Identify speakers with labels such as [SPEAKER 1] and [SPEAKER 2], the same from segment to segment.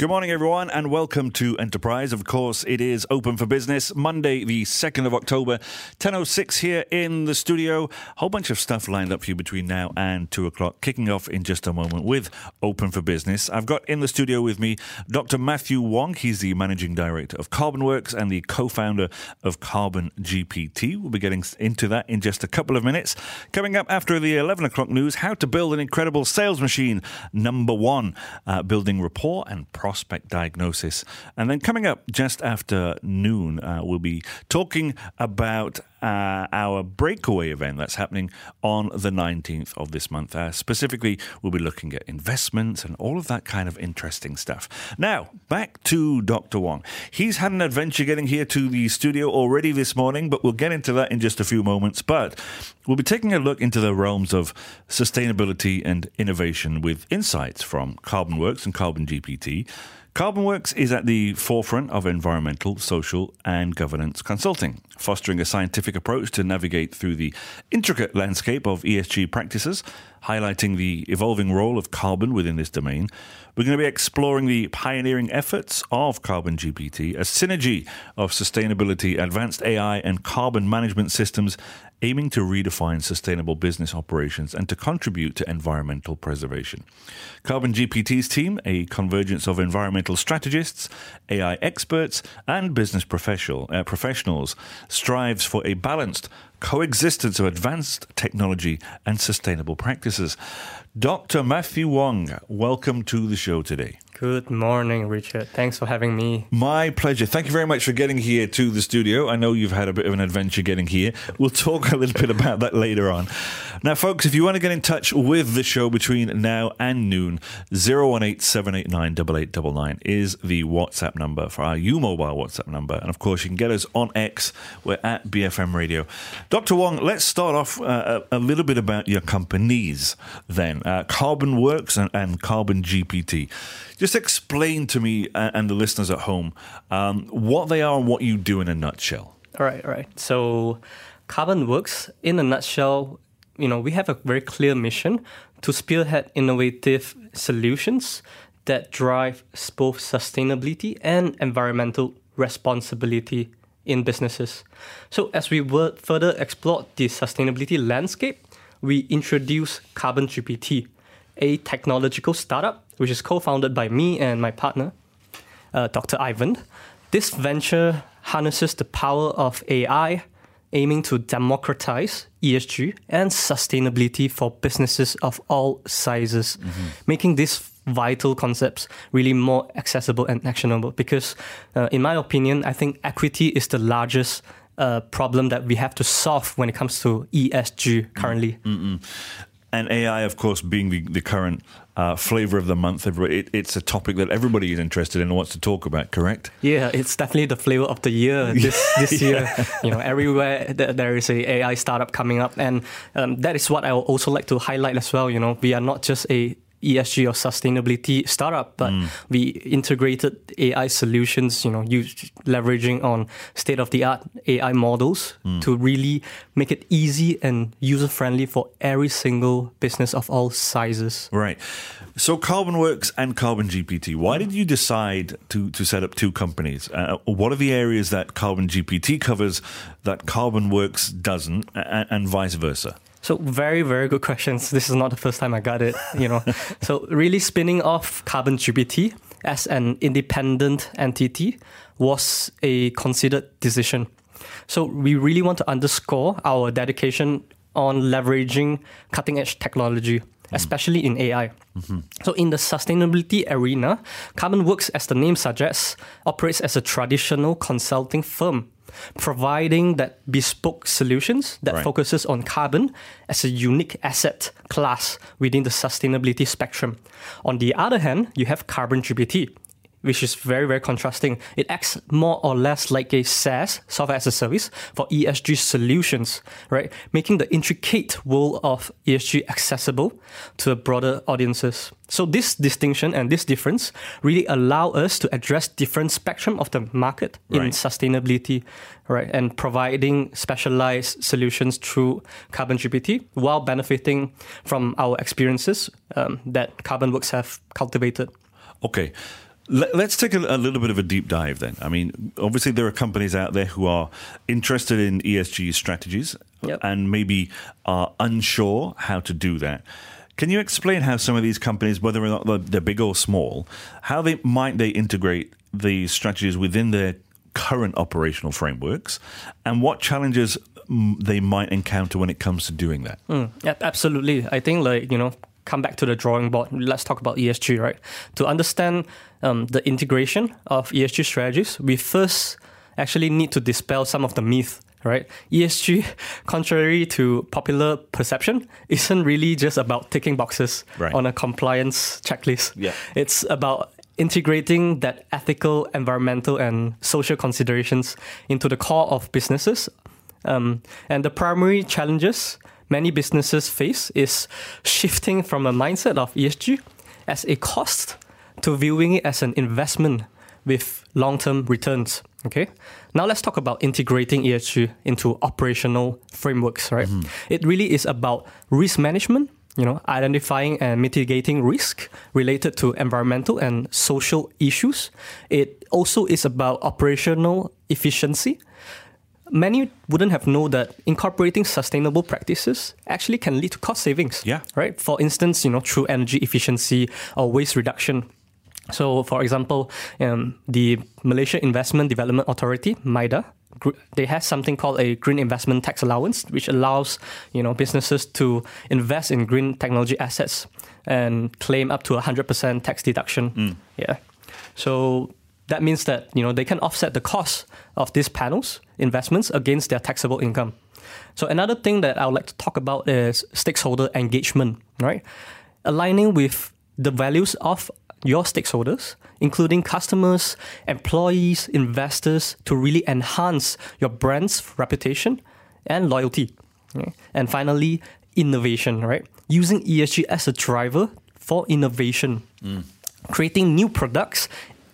[SPEAKER 1] Good morning, everyone, and welcome to Enterprise. Of course, it is open for business. Monday, the 2nd of October, 10.06 here in the studio. A whole bunch of stuff lined up for you between now and 2 o'clock. Kicking off in just a moment with Open for Business. I've got in the studio with me Dr. Matthew Wong. He's the Managing Director of CarbonWorks and the co-founder of Carbon GPT. We'll be getting into that in just a couple of minutes. Coming up after the 11 o'clock news, how to build an incredible sales machine. Number one, uh, building rapport and prospect diagnosis. And then coming up just after noon, uh, we'll be talking about uh, our breakaway event that's happening on the 19th of this month. Uh, specifically, we'll be looking at investments and all of that kind of interesting stuff. Now, back to Dr. Wong. He's had an adventure getting here to the studio already this morning, but we'll get into that in just a few moments. But we'll be taking a look into the realms of sustainability and innovation with insights from CarbonWorks and Carbon GPT. CarbonWorks is at the forefront of environmental, social, and governance consulting, fostering a scientific approach to navigate through the intricate landscape of ESG practices, highlighting the evolving role of carbon within this domain. We're going to be exploring the pioneering efforts of Carbon GPT, a synergy of sustainability, advanced AI, and carbon management systems aiming to redefine sustainable business operations and to contribute to environmental preservation. Carbon GPT's team, a convergence of environmental strategists, AI experts, and business professional, uh, professionals, strives for a balanced coexistence of advanced technology and sustainable practices. Dr. Matthew Wong, welcome to the show today.
[SPEAKER 2] Good morning, Richard. Thanks for having me.
[SPEAKER 1] My pleasure. Thank you very much for getting here to the studio. I know you've had a bit of an adventure getting here. We'll talk a little bit about that later on. Now, folks, if you want to get in touch with the show between now and noon, 018 789 is the WhatsApp number for our U Mobile WhatsApp number. And of course, you can get us on X. We're at BFM Radio. Dr. Wong, let's start off uh, a, a, little bit about your companies then uh, Carbon Works and, and Carbon GPT. Just explain to me and the listeners at home um, what they are and what you do in a nutshell.
[SPEAKER 2] All right, all right. So, Carbon Works, in a nutshell, you know, we have a very clear mission to spearhead innovative solutions that drive both sustainability and environmental responsibility in businesses. So, as we further explore the sustainability landscape, we introduce Carbon GPT, a technological startup which is co founded by me and my partner, uh, Dr. Ivan. This venture harnesses the power of AI, aiming to democratize ESG and sustainability for businesses of all sizes, mm-hmm. making these vital concepts really more accessible and actionable. Because, uh, in my opinion, I think equity is the largest uh, problem that we have to solve when it comes to ESG currently.
[SPEAKER 1] Mm-mm. And AI, of course, being the, the current uh, flavor of the month. It, it's a topic that everybody is interested in and wants to talk about. Correct?
[SPEAKER 2] Yeah, it's definitely the flavor of the year this this yeah. year. You know, everywhere there is a AI startup coming up, and um, that is what I would also like to highlight as well. You know, we are not just a ESG or sustainability startup, but mm. we integrated AI solutions, you know, use, leveraging on state of the art AI models mm. to really make it easy and user friendly for every single business of all sizes.
[SPEAKER 1] Right. So CarbonWorks and Carbon GPT, why did you decide to, to set up two companies? Uh, what are the areas that Carbon GPT covers that CarbonWorks doesn't, and, and vice versa?
[SPEAKER 2] So very, very good questions. This is not the first time I got it, you know. so really spinning off Carbon GPT as an independent entity was a considered decision. So we really want to underscore our dedication on leveraging cutting edge technology, especially in AI. Mm-hmm. So, in the sustainability arena, Carbon Works, as the name suggests, operates as a traditional consulting firm providing that bespoke solutions that right. focuses on carbon as a unique asset class within the sustainability spectrum. On the other hand, you have Carbon GPT, which is very, very contrasting. It acts more or less like a SaaS, software as a service, for ESG solutions, right? Making the intricate world of ESG accessible to broader audiences. So this distinction and this difference really allow us to address different spectrum of the market in sustainability, right? And providing specialized solutions through Carbon GPT while benefiting from our experiences um, that Carbon Works have cultivated.
[SPEAKER 1] Okay. Let- Let's take a, a little bit of a deep dive then. I mean, obviously, there are companies out there who are interested in ESG strategies
[SPEAKER 2] Yep.
[SPEAKER 1] and maybe are unsure how to do that. Can you explain how some of these companies, whether or not they're- big or small, how they might they integrate these strategies within their current operational frameworks, and what challenges they might encounter when it comes to doing that?
[SPEAKER 2] Mm, absolutely. I think like you know, come back to the drawing board. Let's talk about ESG, right? To understand um, the integration of ESG strategies, we first actually need to dispel some of the myth. Right, ESG, contrary to popular perception, isn't really just about ticking boxes
[SPEAKER 1] Right.
[SPEAKER 2] on a compliance checklist.
[SPEAKER 1] Yeah.
[SPEAKER 2] It's about integrating that ethical, environmental, and social considerations into the core of businesses. Um, and the primary challenges many businesses face is shifting from a mindset of ESG as a cost to viewing it as an investment with long-term returns. Okay. Now let's talk about integrating ESG into operational frameworks. Right. Mm-hmm. It really is about risk management. You know, identifying and mitigating risk related to environmental and social issues. It also is about operational efficiency. Many wouldn't have known that incorporating sustainable practices actually can lead to cost savings.
[SPEAKER 1] Yeah.
[SPEAKER 2] Right. For instance, you know, through energy efficiency or waste reduction. So, for example, um, the Malaysia Investment Development Authority (MIDA) they have something called a green investment tax allowance, which allows you know businesses to invest in green technology assets and claim up to hundred percent tax deduction. Yeah. So that means that you know they can offset the cost of these panels investments against their taxable income. So another thing that I would like to talk about is stakeholder engagement, right? Aligning with the values of your stakeholders, including customers, employees, investors, to really enhance your brand's reputation and loyalty. okay? And finally, innovation, right? Using ESG as a driver for innovation mm. creating new products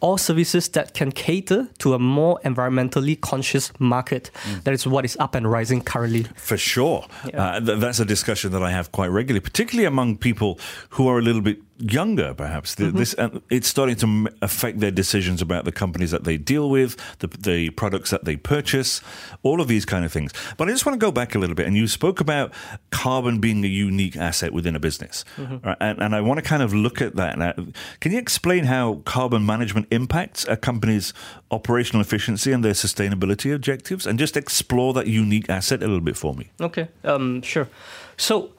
[SPEAKER 2] or services that can cater to a more environmentally conscious market. That is what is up and rising currently.
[SPEAKER 1] For sure.
[SPEAKER 2] Yeah.
[SPEAKER 1] Uh, th- that's a discussion that I have quite regularly, particularly among people who are a little bit younger, perhaps. The, This uh, It's starting to affect their decisions about the companies that they deal with, the, the products that they purchase, all of these kind of things. But I just want to go back a little bit. And you spoke about carbon being a unique asset within a business. Right? And, and I want to kind of look at that. Now, can you explain how carbon management impacts a company's operational efficiency and their sustainability objectives? And just explore that unique asset a little bit for me.
[SPEAKER 2] Okay, um, sure. So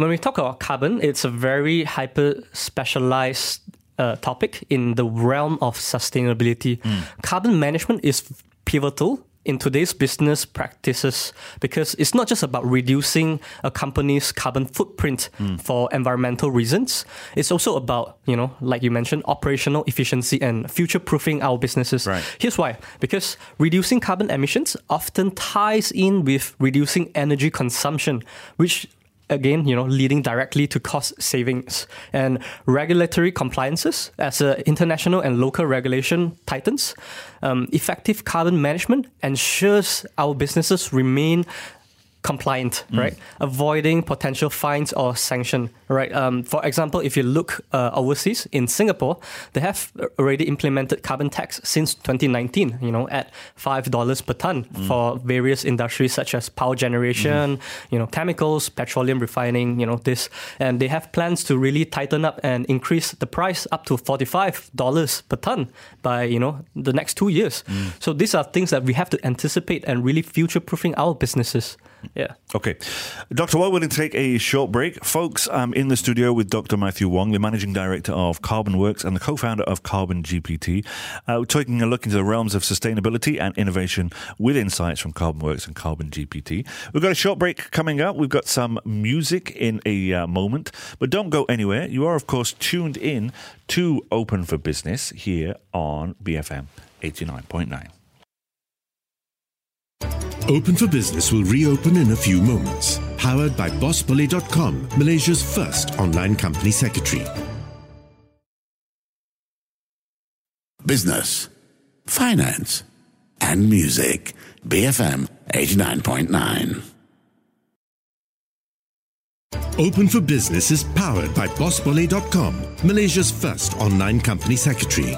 [SPEAKER 2] when we talk about carbon, it's a very hyper specialized uh, topic in the realm of sustainability. Carbon management is pivotal in today's business practices because it's not just about reducing a company's carbon footprint for environmental reasons. It's also about, you know, like you mentioned, operational efficiency and future proofing our businesses.
[SPEAKER 1] Right.
[SPEAKER 2] Here's why. Because reducing carbon emissions often ties in with reducing energy consumption, which again, you know, leading directly to cost savings and regulatory compliances as uh, international and local regulation tightens. Um, effective carbon management ensures our businesses remain compliant, right? Avoiding potential fines or sanction, right? Um, for example, if you look uh, overseas in Singapore, they have already implemented carbon tax since 2019. You know, at five dollars per ton for various industries such as power generation, you know, chemicals, petroleum refining. You know, this, and they have plans to really tighten up and increase the price up to forty-five dollars per ton by you know the next two years. So these are things that we have to anticipate and really future-proofing our businesses. Yeah.
[SPEAKER 1] Okay. Dr. Wong, we're going to take a short break. Folks, I'm in the studio with Dr. Matthew Wong, the managing director of Carbon Works and the co founder of Carbon GPT. Uh, we're taking a look into the realms of sustainability and innovation with insights from Carbon Works and Carbon GPT. We've got a short break coming up. We've got some music in a uh, moment, but don't go anywhere. You are, of course, tuned in to Open for Business here on BFM 89.9.
[SPEAKER 3] Open for Business will reopen in a few moments. Powered by BossBully.com, Malaysia's first online company secretary.
[SPEAKER 4] Business, finance, and music. BFM 89.9.
[SPEAKER 3] Open for Business is powered by BossBully.com, Malaysia's first online company secretary.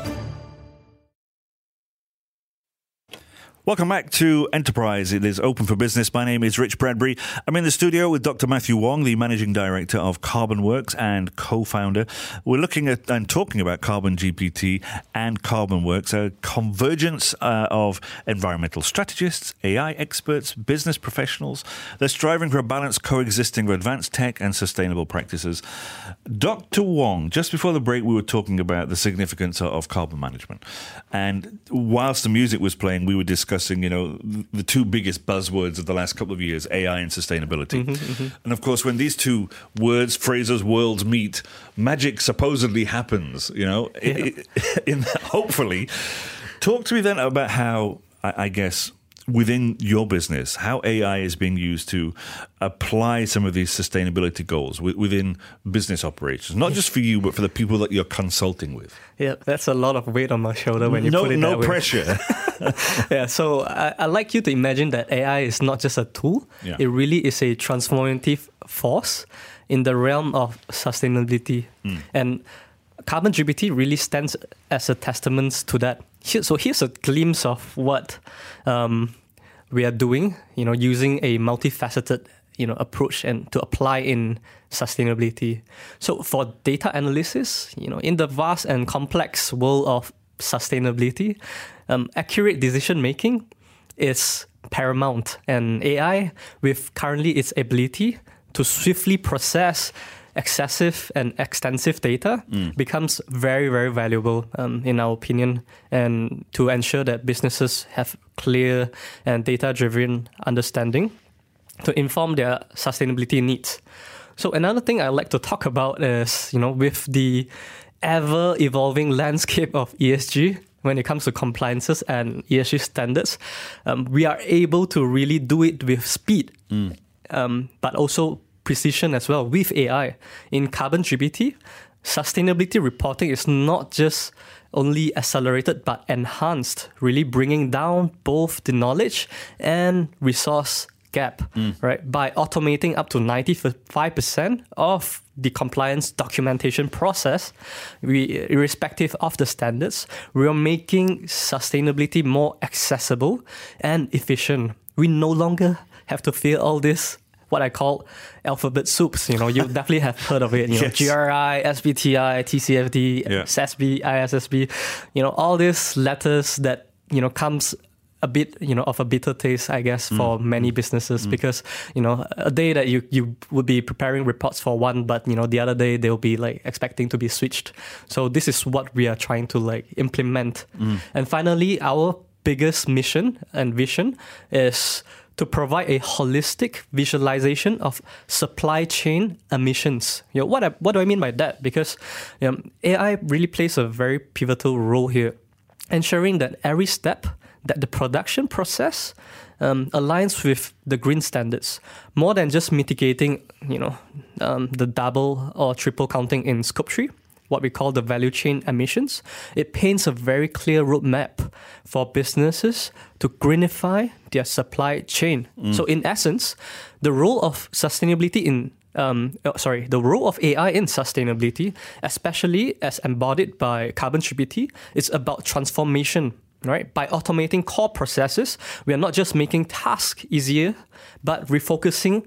[SPEAKER 1] Welcome back to Enterprise. It is open for business. My name is Rich Bradbury. I'm in the studio with Dr. Matthew Wong, the managing director of Carbon Works and co-founder. We're looking at and talking about Carbon GPT and Carbon Works, a convergence uh, of environmental strategists, AI experts, business professionals. They're striving for a balanced coexisting of advanced tech and sustainable practices. Dr. Wong, just before the break, we were talking about the significance of carbon management. And whilst the music was playing, we were discussing discussing, you know, the two biggest buzzwords of the last couple of years, AI and sustainability. Mm-hmm, mm-hmm. And of course, when these two words, phrases, worlds meet, magic supposedly happens, you know, yeah. in, hopefully. Talk to me then about how, I, I guess, within your business, how AI is being used to apply some of these sustainability goals within business operations, not just for you, but for the people that you're consulting with.
[SPEAKER 2] Yeah, that's a lot of weight on my shoulder when you
[SPEAKER 1] no,
[SPEAKER 2] put it
[SPEAKER 1] no
[SPEAKER 2] that way.
[SPEAKER 1] No pressure.
[SPEAKER 2] yeah, so I, I like you to imagine that AI is not just a tool; yeah. it really is a transformative force in the realm of sustainability, mm. and Carbon GPT really stands as a testament to that. Here, so here's a glimpse of what um, we are doing. You know, using a multifaceted you know approach and to apply in sustainability. So for data analysis, you know, in the vast and complex world of sustainability, um, accurate decision making is paramount, and AI, with currently its ability to swiftly process excessive and extensive data mm. becomes very, very valuable, um, in our opinion, and to ensure that businesses have clear and data driven understanding to inform their sustainability needs. So, another thing I like to talk about is, you know, with the ever evolving landscape of ESG, when it comes to compliances and ESG standards, um, we are able to really do it with speed, mm. um, but also precision as well with AI. In Carbon GPT, sustainability reporting is not just only accelerated but enhanced, really bringing down both the knowledge and resource gap, mm. right? By automating up to 95% of the compliance documentation process, we, irrespective of the standards, we are making sustainability more accessible and efficient. We no longer have to fill all this what I call alphabet soups. You know, you definitely have heard of it. You know, yes. GRI, SBTI, TCFD, yeah. SASB, ISSB. You know, all these letters that you know comes a bit you know of a bitter taste i guess mm. for many businesses mm. because you know a day that you you would be preparing reports for one but you know the other day they'll be like expecting to be switched so this is what we are trying to like implement mm. and finally our biggest mission and vision is to provide a holistic visualization of supply chain emissions. You know, what, I, what do I mean by that? Because you know, AI really plays a very pivotal role here, ensuring that every step that the production process um, aligns with the green standards, more than just mitigating, you know, um, the double or triple counting in scope three what we call the value chain emissions. It paints a very clear roadmap for businesses to greenify their supply chain. Mm. So, in essence, the role of sustainability in um, oh, sorry, the role of AI in sustainability, especially as embodied by Carbon GPT, is about transformation right? By automating core processes, we are not just making tasks easier, but refocusing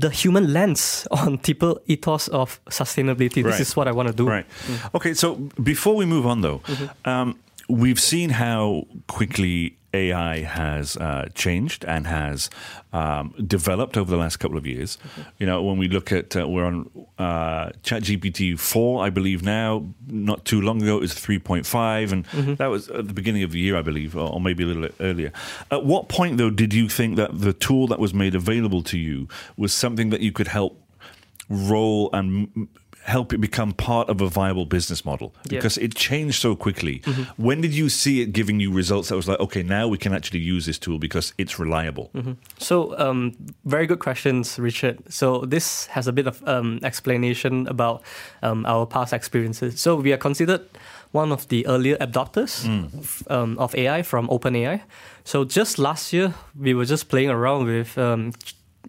[SPEAKER 2] the human lens on people ethos of sustainability. Right. This is what I want to do.
[SPEAKER 1] Right. Mm. Okay. So before we move on, though, mm-hmm. um, we've seen how quickly AI has uh, changed and has um, developed over the last couple of years. You know, when we look at, uh, we're on uh, ChatGPT 4, I believe now. Not too long ago, it was 3.5, and that was at the beginning of the year, I believe, or, or maybe a little bit earlier. At what point, though, did you think that the tool that was made available to you was something that you could help roll and m- help it become part of a viable business model
[SPEAKER 2] Yeah.
[SPEAKER 1] because it changed so quickly. When did you see it giving you results that was like, okay, now we can actually use this tool because it's reliable?
[SPEAKER 2] So, um, very good questions, Richard. So, this has a bit of um, explanation about um, our past experiences. So, we are considered one of the earlier adopters f- um, of AI from OpenAI. So, just last year, we were just playing around with um,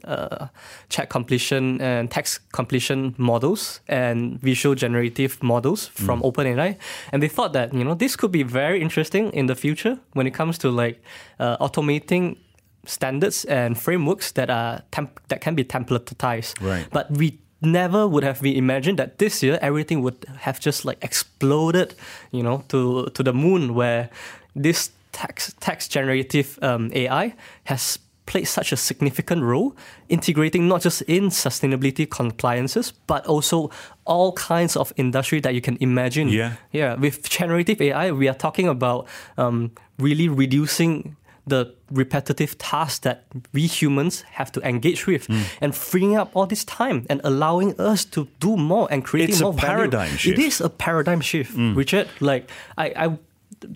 [SPEAKER 2] uh, chat completion and text completion models and visual generative models from OpenAI, and they thought that you know this could be very interesting in the future when it comes to like uh, automating standards and frameworks that are temp- that can be templatized.
[SPEAKER 1] Right.
[SPEAKER 2] But we never would have we imagined that this year everything would have just like exploded, you know, to to the moon where this text text generative um, AI has played such a significant role integrating not just in sustainability compliances but also all kinds of industry that you can imagine
[SPEAKER 1] Yeah.
[SPEAKER 2] yeah, with generative AI, we are talking about um, really reducing the repetitive tasks that we humans have to engage with
[SPEAKER 1] Hmm.
[SPEAKER 2] and freeing up all this time and allowing us to do more and creating
[SPEAKER 1] It's a
[SPEAKER 2] more value.
[SPEAKER 1] paradigm shift. Hmm.
[SPEAKER 2] It is a paradigm shift, Richard. Like I, I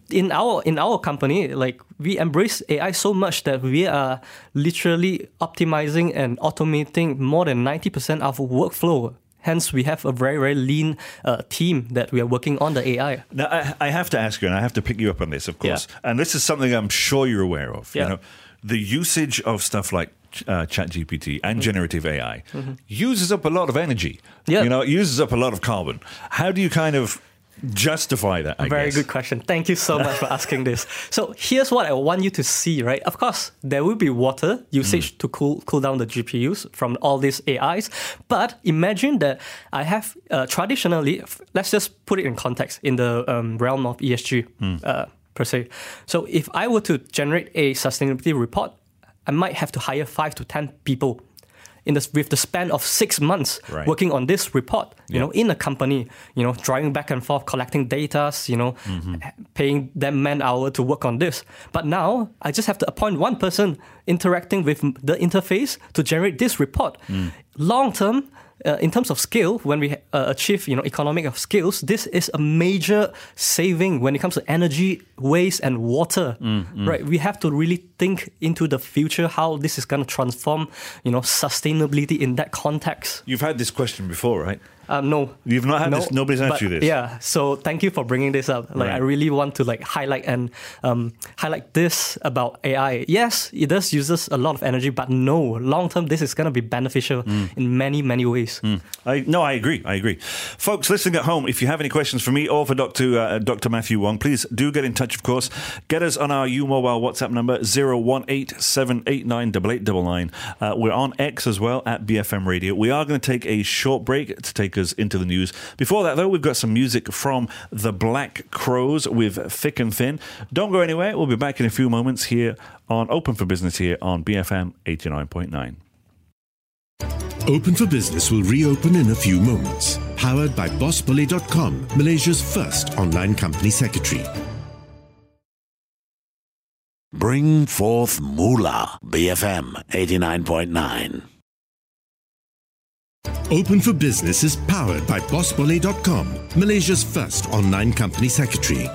[SPEAKER 2] in our in our company, like we embrace AI so much that we are literally optimizing and automating more than ninety percent of workflow. Hence, we have a very very lean uh, team that we are working on the AI.
[SPEAKER 1] Now, I, I have to ask you, and I have to pick you up on this, of course. And this is something I'm sure you're aware of.
[SPEAKER 2] Yeah.
[SPEAKER 1] You know, the usage of stuff like uh, ChatGPT and generative AI uses up a lot of energy.
[SPEAKER 2] Mm-hmm. Yeah.
[SPEAKER 1] You know, it uses up a lot of carbon. How do you kind of justify that? I
[SPEAKER 2] Very
[SPEAKER 1] guess?
[SPEAKER 2] good question. Thank you so much for asking this. So here's what I want you to see, right? Of course, there will be water usage to cool cool down the GPUs from all these AIs. But imagine that I have uh, traditionally, let's just put it in context in the um, realm of ESG uh, per se. So if I were to generate a sustainability report, I might have to hire five to ten people. In the, with the span of six months
[SPEAKER 1] Right.
[SPEAKER 2] working on this report, you
[SPEAKER 1] Yeah.
[SPEAKER 2] know, in a company, you know, driving back and forth, collecting data, you know, mm-hmm. paying them man hour to work on this. But now I just have to appoint one person interacting with the interface to generate this report. Mm. Long term, uh, in terms of scale, when we uh, achieve you know economic of scales, this is a major saving when it comes to energy, waste, and water. Right? We have to really think into the future how this is going to transform you know sustainability in that context.
[SPEAKER 1] You've had this question before, right?
[SPEAKER 2] Um, no,
[SPEAKER 1] You've not had
[SPEAKER 2] no,
[SPEAKER 1] this. Nobody's asked you this.
[SPEAKER 2] Yeah, so thank you for bringing this up. Like, I really want to like highlight and um, highlight this about AI. Yes, it does uses a lot of energy, but no, long term, this is gonna be beneficial
[SPEAKER 1] Mm.
[SPEAKER 2] in many many ways.
[SPEAKER 1] I, no, I agree. I agree. Folks listening at home, if you have any questions for me or for Dr. Uh, Dr. Matthew Wong, please do get in touch, of course. Get us on our U Mobile WhatsApp number 018 uh, We're on X as well at BFM Radio. We are going to take a short break to take us into the news. Before that, though, we've got some music from the Black Crowes with Thick and Thin. Don't go anywhere. We'll be back in a few moments here on Open for Business here on BFM 89.9.
[SPEAKER 3] Open for Business will reopen in a few moments. Powered by BossBully.com, Malaysia's first online company secretary.
[SPEAKER 4] Bring forth Moolah. BFM 89.9.
[SPEAKER 3] Open for Business is powered by BossBully.com, Malaysia's first online company secretary.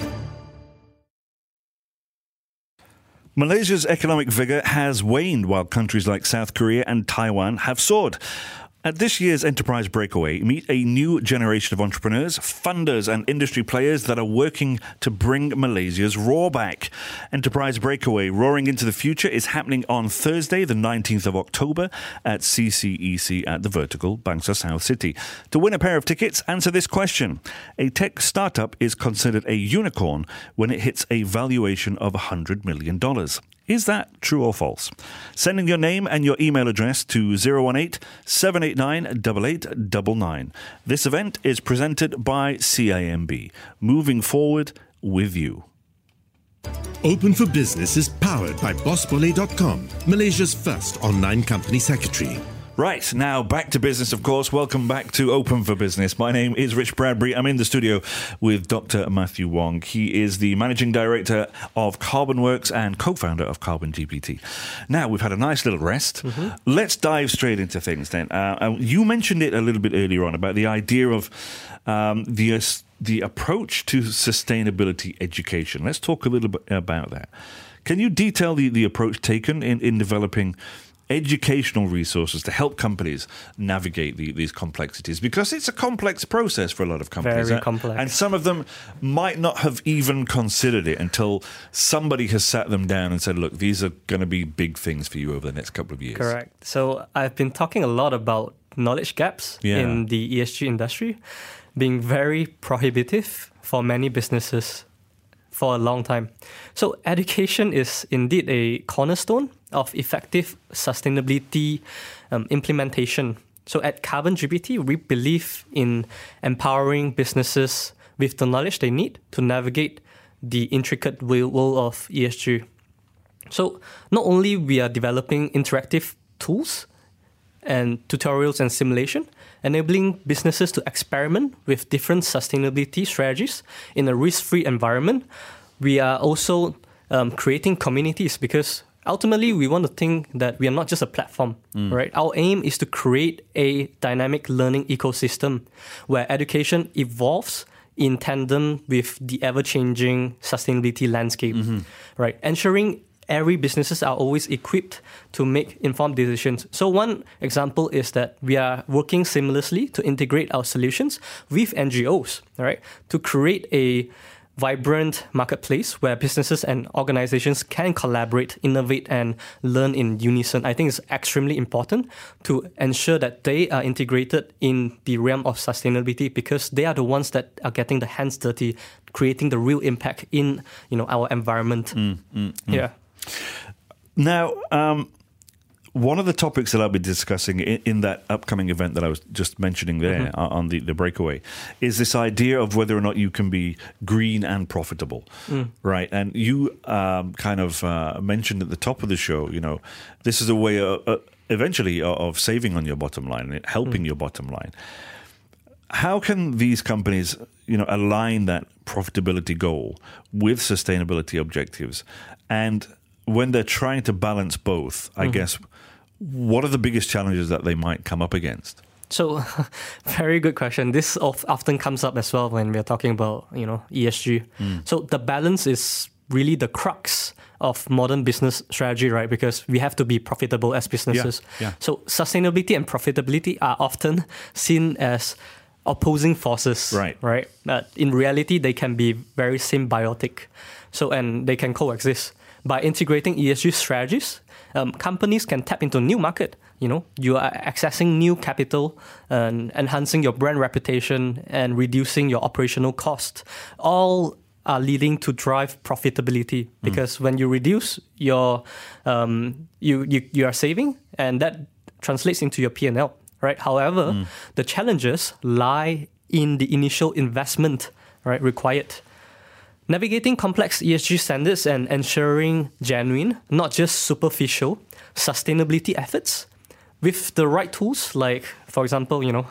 [SPEAKER 1] Malaysia's economic vigour has waned while countries like South Korea and Taiwan have soared. At this year's Enterprise Breakaway, meet a new generation of entrepreneurs, funders, and industry players that are working to bring Malaysia's roar back. Enterprise Breakaway Roaring into the Future is happening on Thursday, the 19th of October at CCEC at the Vertical, Bangsar South City. To win a pair of tickets, answer this question. A tech startup is considered a unicorn when it hits a valuation of $100 million. Is that true or false? Sending your name and your email address to 018 789 8899. This event is presented by CIMB, moving forward with you.
[SPEAKER 3] Open for Business is powered by bossbole.com, Malaysia's first online company secretary.
[SPEAKER 1] Right, now back to business, of course. Welcome back to Open for Business. My name is Rich Bradbury. I'm in the studio with Dr. Matthew Wong. He is the managing director of Carbon Works and co founder of Carbon GPT. Now, we've had a nice little rest. Let's dive straight into things then. Uh, uh, you mentioned it a little bit earlier on about the idea of um, the, uh, the approach to sustainability education. Let's talk a little bit about that. Can you detail the, the approach taken in, in developing educational resources to help companies navigate the, these complexities because it's a complex process for a lot of companies.
[SPEAKER 2] Very
[SPEAKER 1] Uh,
[SPEAKER 2] complex.
[SPEAKER 1] And some of them might not have even considered it until somebody has sat them down and said, look, these are going to be big things for you over the next couple of years.
[SPEAKER 2] Correct. So I've been talking a lot about knowledge gaps
[SPEAKER 1] Yeah.
[SPEAKER 2] in the ESG industry being very prohibitive for many businesses for a long time. So education is indeed a cornerstone of effective sustainability um, implementation. So at Carbon GPT, we believe in empowering businesses with the knowledge they need to navigate the intricate world of ESG. So not only we are developing interactive tools and tutorials and simulation, enabling businesses to experiment with different sustainability strategies in a risk-free environment. We are also um, creating communities because ultimately we want to think that we are not just a platform, mm. right? Our aim is to create a dynamic learning ecosystem where education evolves in tandem with the ever-changing sustainability landscape, mm-hmm. right? Ensuring every businesses are always equipped to make informed decisions. So one example is that we are working seamlessly to integrate our solutions with NGOs, right? To create a vibrant marketplace where businesses and organizations can collaborate, innovate, and learn in unison. I think it's extremely important to ensure that they are integrated in the realm of sustainability because they are the ones that are getting the hands dirty, creating the real impact in you know our environment. Mm, mm, mm. Yeah.
[SPEAKER 1] Now, um, one of the topics that I'll be discussing in, in that upcoming event that I was just mentioning there uh, on the, the breakaway is this idea of whether or not you can be green and profitable, right? And you um, kind of uh, mentioned at the top of the show, you know, this is a way of, uh, eventually of of saving on your bottom line and helping your bottom line. How can these companies, you know, align that profitability goal with sustainability objectives? And when they're trying to balance both, I mm-hmm. guess, what are the biggest challenges that they might come up against?
[SPEAKER 2] So, very good question. This of, often comes up as well when we're talking about you know ESG. Mm. So the balance is really the crux of modern business strategy, right? Because we have to be profitable as businesses.
[SPEAKER 1] yeah.
[SPEAKER 2] So sustainability and profitability are often seen as opposing forces,
[SPEAKER 1] Right.
[SPEAKER 2] Right. But in reality, they can be very symbiotic. So and they can coexist by integrating ESG strategies. Um, companies can tap into new market. You know, you are accessing new capital and enhancing your brand reputation and reducing your operational cost. All are leading to drive profitability because when you reduce your, um, you, you you are saving and that translates into your P and L. Right. However, the challenges lie in the initial investment right required navigating complex ESG standards and ensuring genuine, not just superficial, sustainability efforts with the right tools, like, for example, you know,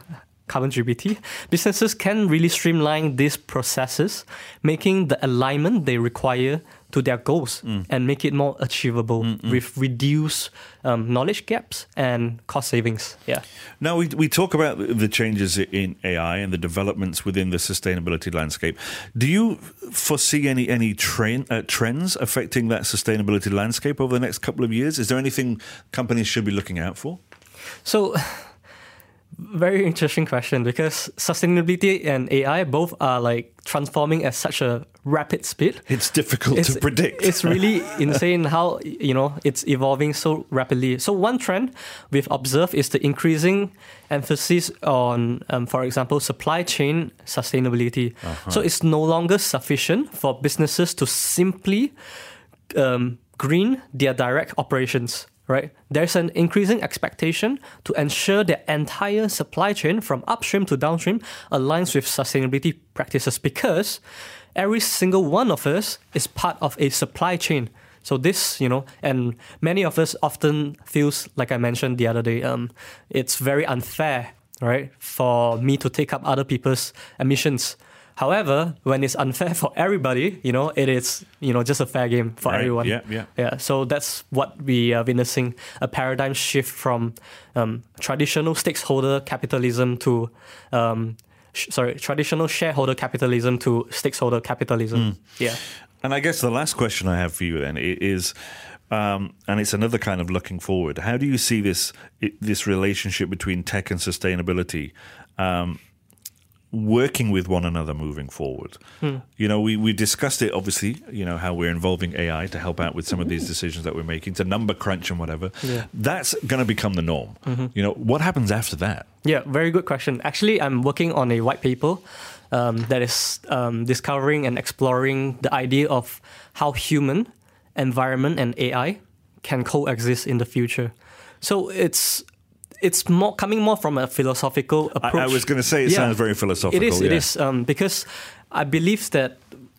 [SPEAKER 2] Carbon GPT, businesses can really streamline these processes, making the alignment they require to their goals and make it more achievable with reduced um, knowledge gaps and cost savings. Yeah.
[SPEAKER 1] Now, we, we talk about the changes in AI and the developments within the sustainability landscape. Do you foresee any, any trend, uh, trends affecting that sustainability landscape over the next couple of years? Is there anything companies should be looking out for?
[SPEAKER 2] So, very interesting question because sustainability and AI both are like transforming at such a rapid speed.
[SPEAKER 1] It's difficult to predict.
[SPEAKER 2] It's really insane how you know it's evolving so rapidly. So one trend we've observed is the increasing emphasis on, um, for example, supply chain sustainability.
[SPEAKER 1] Uh-huh.
[SPEAKER 2] So it's no longer sufficient for businesses to simply um, green their direct operations. Right, there's an increasing expectation to ensure the entire supply chain from upstream to downstream aligns with sustainability practices because every single one of us is part of a supply chain. So this, you know, and many of us often feels like I mentioned the other day, um, it's very unfair, right, for me to take up other people's emissions. However, when it's unfair for everybody, you know, it is, you know, just a fair game for
[SPEAKER 1] Right,
[SPEAKER 2] everyone.
[SPEAKER 1] yeah, yeah.
[SPEAKER 2] Yeah. So that's what we are witnessing a paradigm shift from um, traditional stakeholder capitalism to, um, sh- sorry, traditional shareholder capitalism to stakeholder capitalism. Yeah.
[SPEAKER 1] And I guess the last question I have for you then is, um, and it's another kind of looking forward. How do you see this this relationship between tech and sustainability um, working with one another moving forward? You know, we we discussed it obviously. You know how we're involving AI to help out with some of these decisions that we're making, to number crunch and whatever.
[SPEAKER 2] Yeah.
[SPEAKER 1] That's going to become the norm. You know, what happens after that?
[SPEAKER 2] Yeah, very good question. Actually, I'm working on a white paper um, that is um, discovering and exploring the idea of how human, environment, and AI can coexist in the future. So it's it's more coming more from a philosophical approach.
[SPEAKER 1] I was going to say it
[SPEAKER 2] Yeah.
[SPEAKER 1] sounds very philosophical.
[SPEAKER 2] It is.
[SPEAKER 1] Yeah.
[SPEAKER 2] is um, because I believe that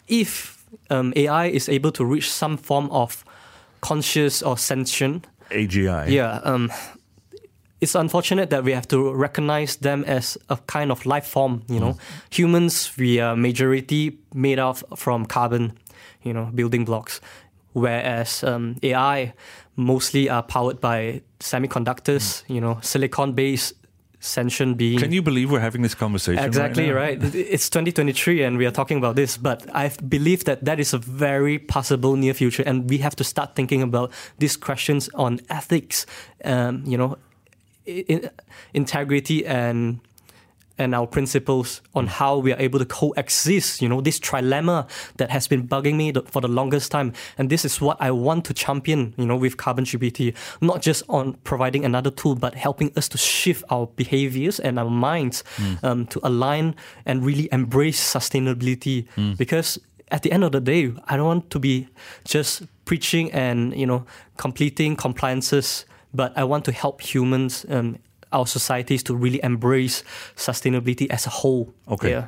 [SPEAKER 2] if um, AI is able to reach some form of conscious or sentient
[SPEAKER 1] AGI.
[SPEAKER 2] yeah, um, it's unfortunate that we have to recognize them as a kind of life form. You know, humans we are majority made of from carbon, you know, building blocks, whereas um, AI mostly are powered by semiconductors. You know, silicon-based sentient being.
[SPEAKER 1] Can you believe we're having this conversation?
[SPEAKER 2] Exactly
[SPEAKER 1] right.
[SPEAKER 2] right. It's 2023 and we are talking about this, but I believe that that is a very possible near future, and we have to start thinking about these questions on ethics, um, you know, in, integrity and and our principles on how we are able to coexist. You know, this trilemma that has been bugging me the- for the longest time, and this is what I want to champion. You know, with Carbon GPT, not just on providing another tool, but helping us to shift our behaviors and our minds um, to align and really embrace sustainability. Because at the end of the day, I don't want to be just preaching and you know completing compliances, but I want to help humans. Um, our societies to really embrace sustainability as a whole.
[SPEAKER 1] Okay.
[SPEAKER 2] Yeah.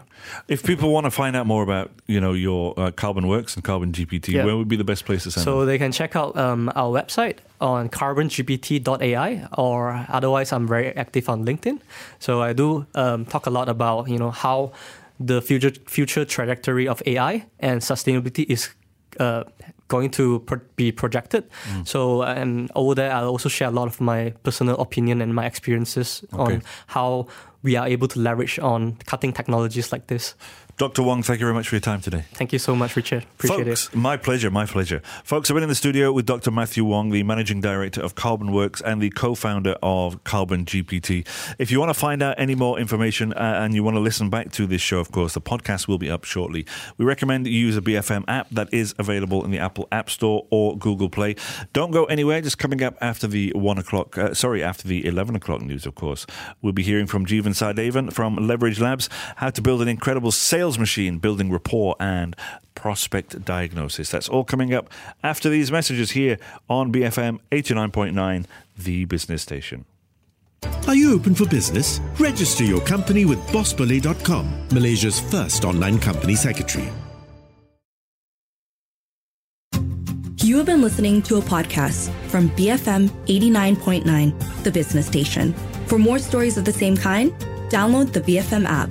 [SPEAKER 1] If people want to find out more about, you know, your uh, Carbon Works and Carbon GPT,
[SPEAKER 2] Yeah.
[SPEAKER 1] where would be the best place to send it?
[SPEAKER 2] So
[SPEAKER 1] them?
[SPEAKER 2] they can check out um, our website on carbongpt.ai, or otherwise, I'm very active on LinkedIn. So I do um, talk a lot about you know how the future future trajectory of AI and sustainability is. Uh, going to pro- be projected.
[SPEAKER 1] Mm.
[SPEAKER 2] So, and over there, I'll also share a lot of my personal opinion and my experiences
[SPEAKER 1] Okay.
[SPEAKER 2] on how we are able to leverage on cutting technologies like this.
[SPEAKER 1] Dr. Wong, thank you very much for your time today.
[SPEAKER 2] Thank you so much, Richard. Appreciate it.
[SPEAKER 1] Folks, my pleasure, my pleasure. Folks, I've been in the studio with Dr. Matthew Wong, the managing director of Carbon Works and the co founder of Carbon GPT. If you want to find out any more information uh, and you want to listen back to this show, of course, the podcast will be up shortly. We recommend you use a BFM app that is available in the Apple App Store or Google Play. Don't go anywhere, just coming up after the one o'clock, uh, sorry, after the 11 o'clock news, of course. We'll be hearing from Jeevan Sardevan from Leverage Labs how to build an incredible sales machine, building rapport and prospect diagnosis. That's all coming up after these messages here on BFM 89.9, the business station.
[SPEAKER 3] Are you open for business? Register your company with bossbully.com, Malaysia's first online company secretary.
[SPEAKER 5] You have been listening to a podcast from BFM 89.9, the business station. For more stories of the same kind, download the BFM app.